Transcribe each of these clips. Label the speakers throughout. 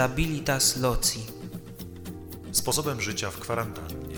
Speaker 1: stabilitas loci.
Speaker 2: Sposobem życia w kwarantannie.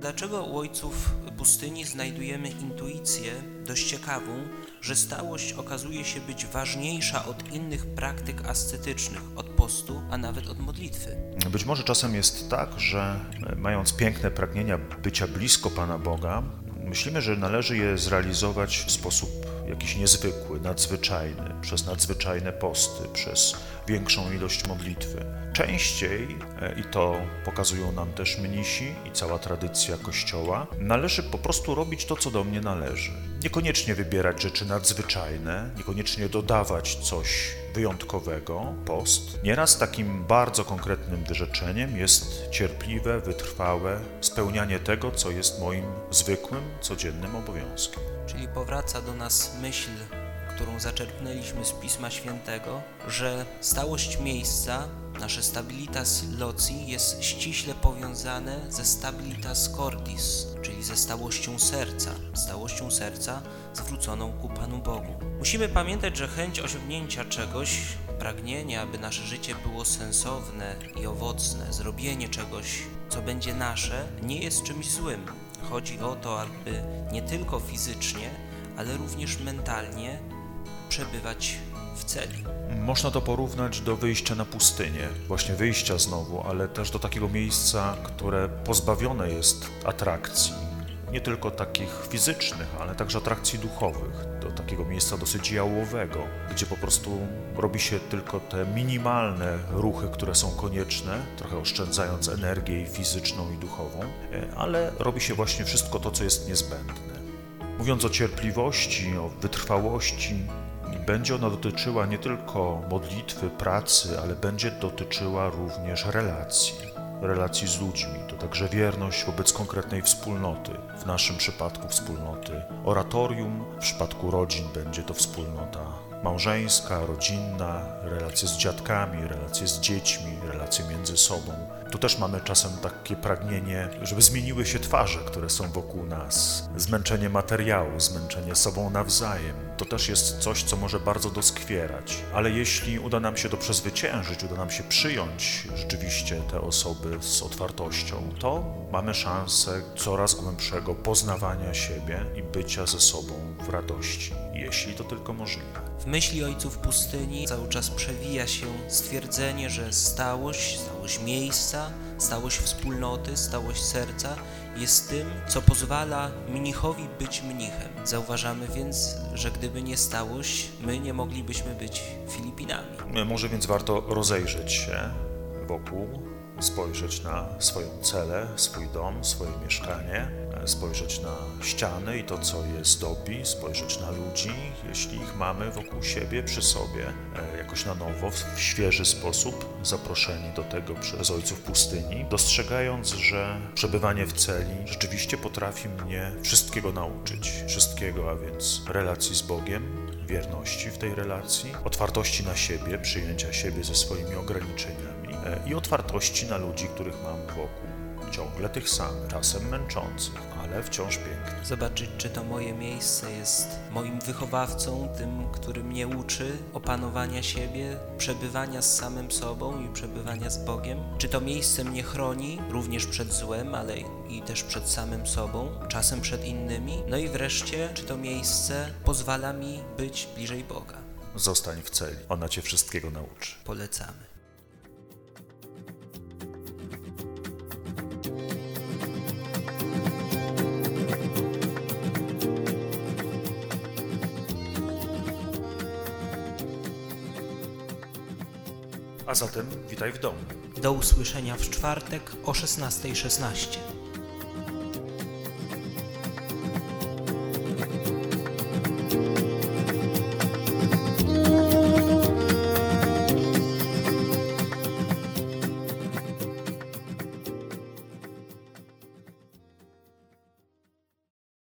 Speaker 1: Dlaczego u ojców pustyni znajdujemy intuicję dość ciekawą, że stałość okazuje się być ważniejsza od innych praktyk ascetycznych, od postu, a nawet od modlitwy?
Speaker 2: Być może czasem jest tak, że e, mając piękne pragnienia bycia blisko Pana Boga, myślimy, że należy je zrealizować w sposób jakiś niezwykły, nadzwyczajny, przez nadzwyczajne posty, przez większą ilość modlitwy. Częściej, e, i to pokazują nam też mnisi i cała tradycja Kościoła, należy po prostu robić to, co do mnie należy. Niekoniecznie wybierać rzeczy nadzwyczajne, niekoniecznie dodawać coś wyjątkowego, post. Nieraz takim bardzo konkretnym wyrzeczeniem jest cierpliwe, wytrwałe spełnianie tego, co jest moim zwykłym, codziennym obowiązkiem.
Speaker 1: Czyli powraca do nas myśl, którą zaczerpnęliśmy z Pisma Świętego, że stałość miejsca, nasze stabilitas loci jest ściśle powiązane ze stabilitas cordis, czyli ze stałością serca, stałością serca zwróconą ku Panu Bogu. Musimy pamiętać, że chęć osiągnięcia czegoś, pragnienie, aby nasze życie było sensowne i owocne, zrobienie czegoś, co będzie nasze, nie jest czymś złym. Chodzi o to, aby nie tylko fizycznie, ale również mentalnie przebywać w celi.
Speaker 2: Można to porównać do wyjścia na pustynię, właśnie wyjścia znowu, ale też do takiego miejsca, które pozbawione jest atrakcji, nie tylko takich fizycznych, ale także atrakcji duchowych, do takiego miejsca dosyć jałowego, gdzie po prostu robi się tylko te minimalne ruchy, które są konieczne, trochę oszczędzając energię i fizyczną i duchową, e, ale robi się właśnie wszystko to, co jest niezbędne. Mówiąc o cierpliwości, o wytrwałości, będzie ona dotyczyła nie tylko modlitwy, pracy, ale będzie dotyczyła również relacji, relacji z ludźmi. To także wierność wobec konkretnej wspólnoty, w naszym przypadku wspólnoty oratorium, w przypadku rodzin będzie to wspólnota małżeńska, rodzinna, relacje z dziadkami, relacje z dziećmi, relacje między sobą. Też mamy czasem takie pragnienie, żeby zmieniły się twarze, które są wokół nas. Zmęczenie materiału, zmęczenie sobą nawzajem. To też jest coś, co może bardzo doskwierać. Ale jeśli uda nam się to przezwyciężyć, uda nam się przyjąć rzeczywiście te osoby z otwartością, to mamy szansę coraz głębszego poznawania siebie i bycia ze sobą w radości, jeśli to tylko możliwe.
Speaker 1: W myśli ojców pustyni cały czas przewija się stwierdzenie, że stałość, stałość miejsca, stałość wspólnoty, stałość serca jest tym, co pozwala mnichowi być mnichem. Zauważamy więc, że gdyby nie stałość, my nie moglibyśmy być Filipinami.
Speaker 2: Może więc warto rozejrzeć się wokół, spojrzeć na swoją celę, swój dom, swoje mieszkanie, spojrzeć na ściany i to, co je zdobi, spojrzeć na ludzi, jeśli ich mamy wokół siebie, przy sobie, e, jakoś na nowo, w świeży sposób, zaproszeni do tego przez ojców pustyni, dostrzegając, że przebywanie w celi rzeczywiście potrafi mnie wszystkiego nauczyć. Wszystkiego, a więc relacji z Bogiem, wierności w tej relacji, otwartości na siebie, przyjęcia siebie ze swoimi ograniczeniami e, i otwartości na ludzi, których mam wokół. Ciągle tych samych, czasem męczących, ale wciąż pięknych.
Speaker 1: Zobaczyć, czy to moje miejsce jest moim wychowawcą, tym, który mnie uczy opanowania siebie, przebywania z samym sobą i przebywania z Bogiem. Czy to miejsce mnie chroni również przed złem, ale i też przed samym sobą, czasem przed innymi. No i wreszcie, czy to miejsce pozwala mi być bliżej Boga.
Speaker 2: Zostań w celi, ona cię wszystkiego nauczy.
Speaker 1: Polecamy.
Speaker 2: A zatem witaj w domu.
Speaker 1: Do usłyszenia w czwartek o 16.16.